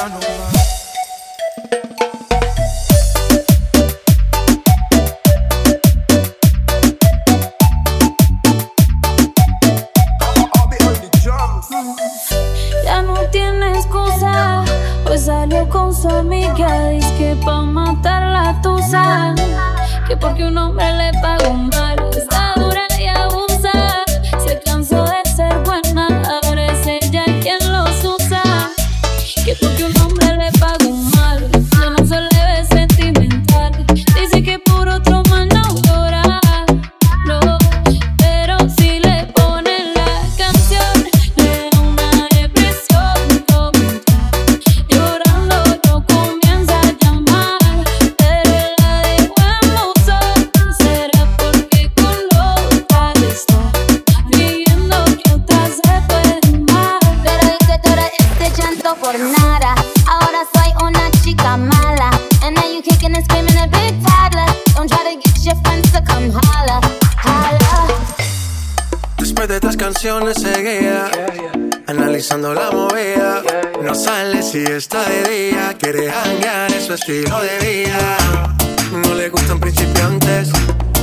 ya no más. canciones seguidas. Analizando la movida, no sale si está de día. Quiere hangar, es su estilo de vida. No le gustan principiantes,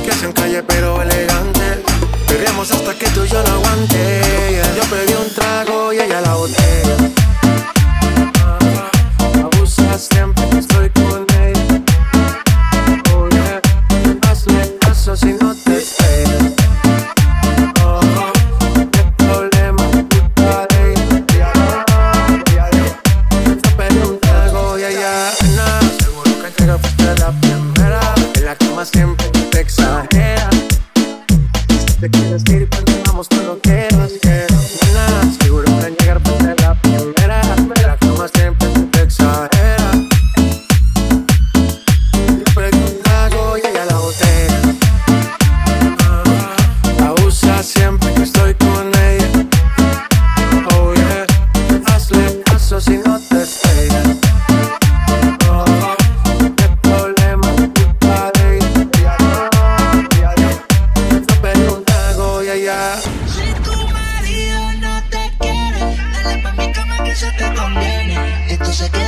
que sean calle pero elegantes. Bebíamos hasta que tú y yo no aguante. Yo pedí un trago y ella la botella se te conviene. Esto se queda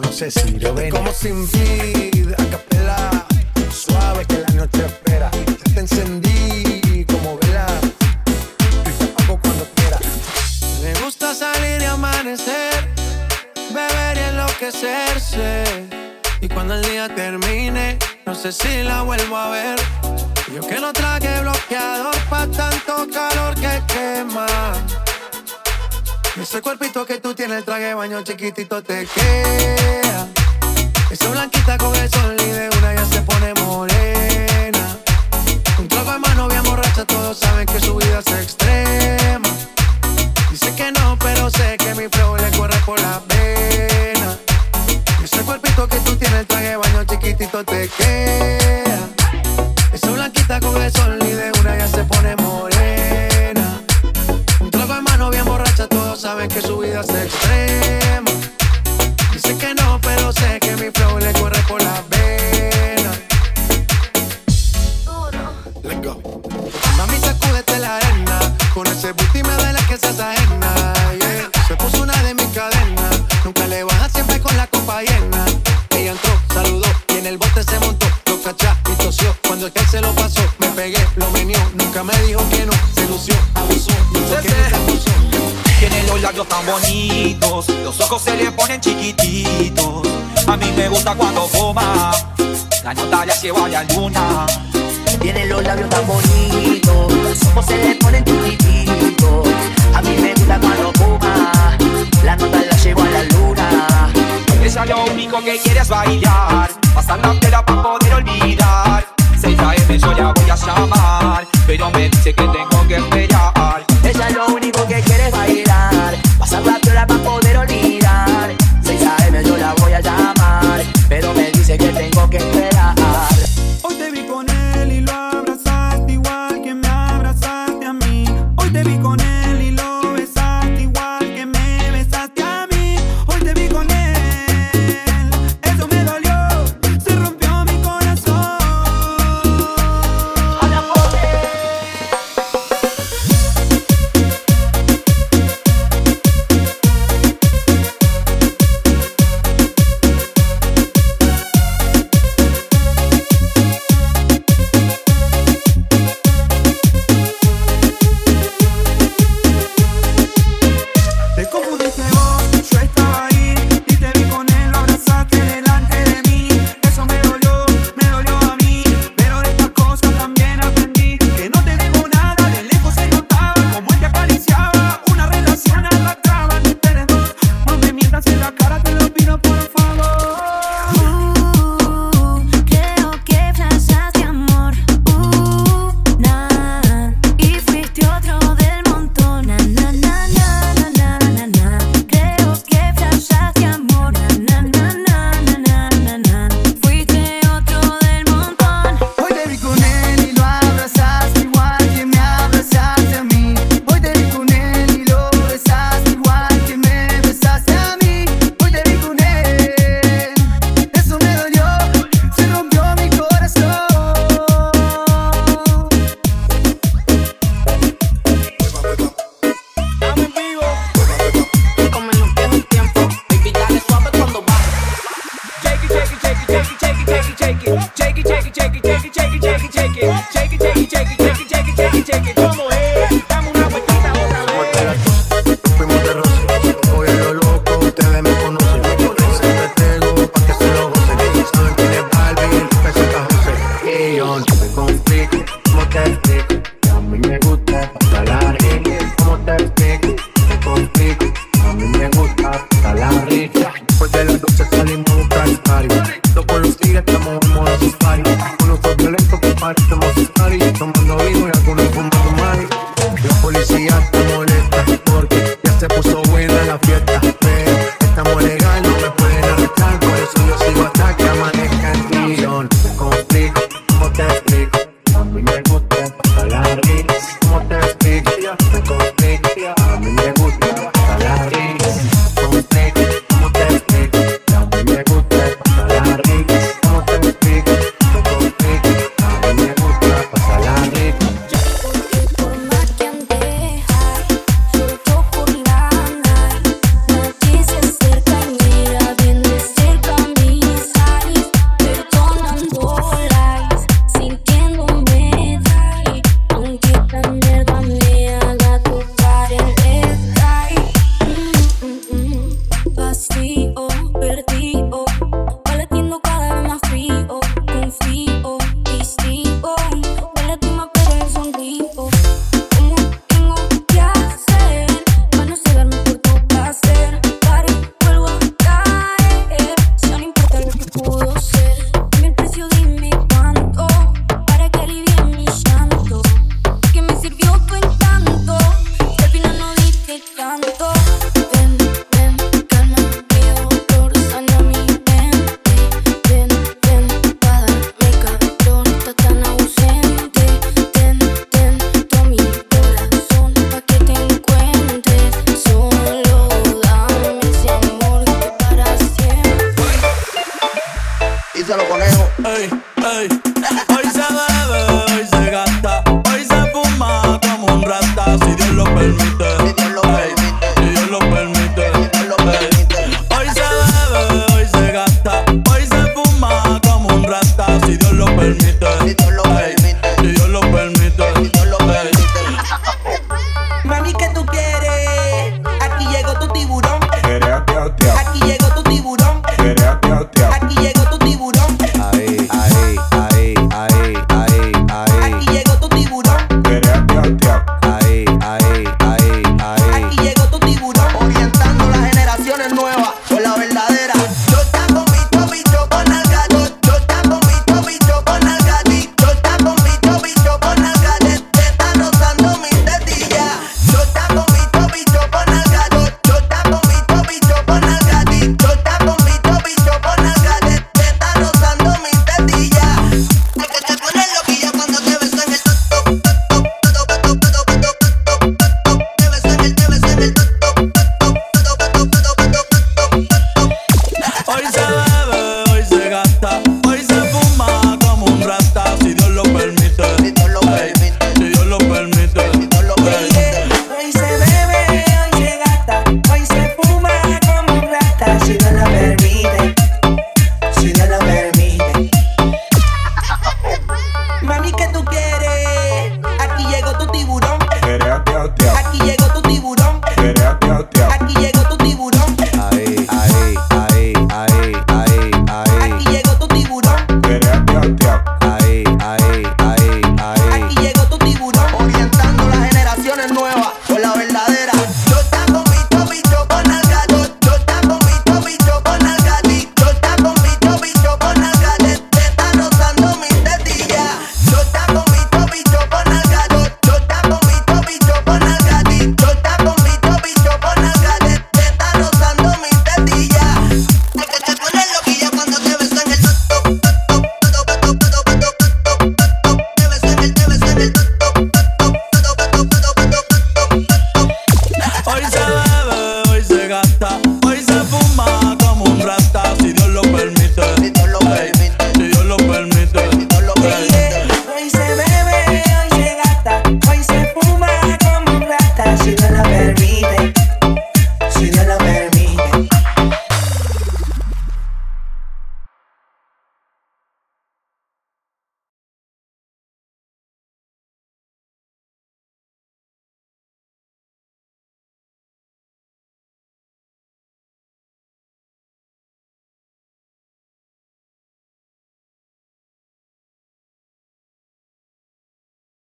no sé si lo ven. Como sin vida, a suave que la noche espera. Te encendí como vela, y te apago cuando quiera. Me gusta salir y amanecer, beber y enloquecerse. Y cuando el día termine, no sé si la vuelvo a ver. Yo que no traje bloqueador pa' tanto calor que quema. Ese cuerpito que tú tienes, el traje baño chiquitito te queda. Esa blanquita con el sol y de una ya se pone morena. Con trago en mano bien borracha, todos saben que su vida es extrema. Dice que no, pero sé que mi flow le corre por la pena. Ese cuerpito que tú tienes, el traje baño chiquitito te queda. Esa blanquita con el sol que su vida es extrema. Dice que no, pero sé que mi flow le corre por la vena. Let's go. Mami, sacúdete la arena. Con ese booty me de la que se ajena. Se puso una de mis cadenas. Nunca le baja siempre con la copa llena. Ella entró, saludó y en el bote se montó. Lo cachá y tosió. Cuando el que se lo pasó, me pegué, lo menió. Nunca me dijo que no. Se lució, abusó. Dice que tan bonitos, los ojos se le ponen chiquititos. A mí me gusta cuando coma, la nota le hace la luna. Tiene los labios tan bonitos, los ojos se le ponen chiquititos. A mí me gusta cuando coma, la nota la llevo a la luna. Ella lo único que quiere es bailar, pasar la tela para poder. me gusta, talán.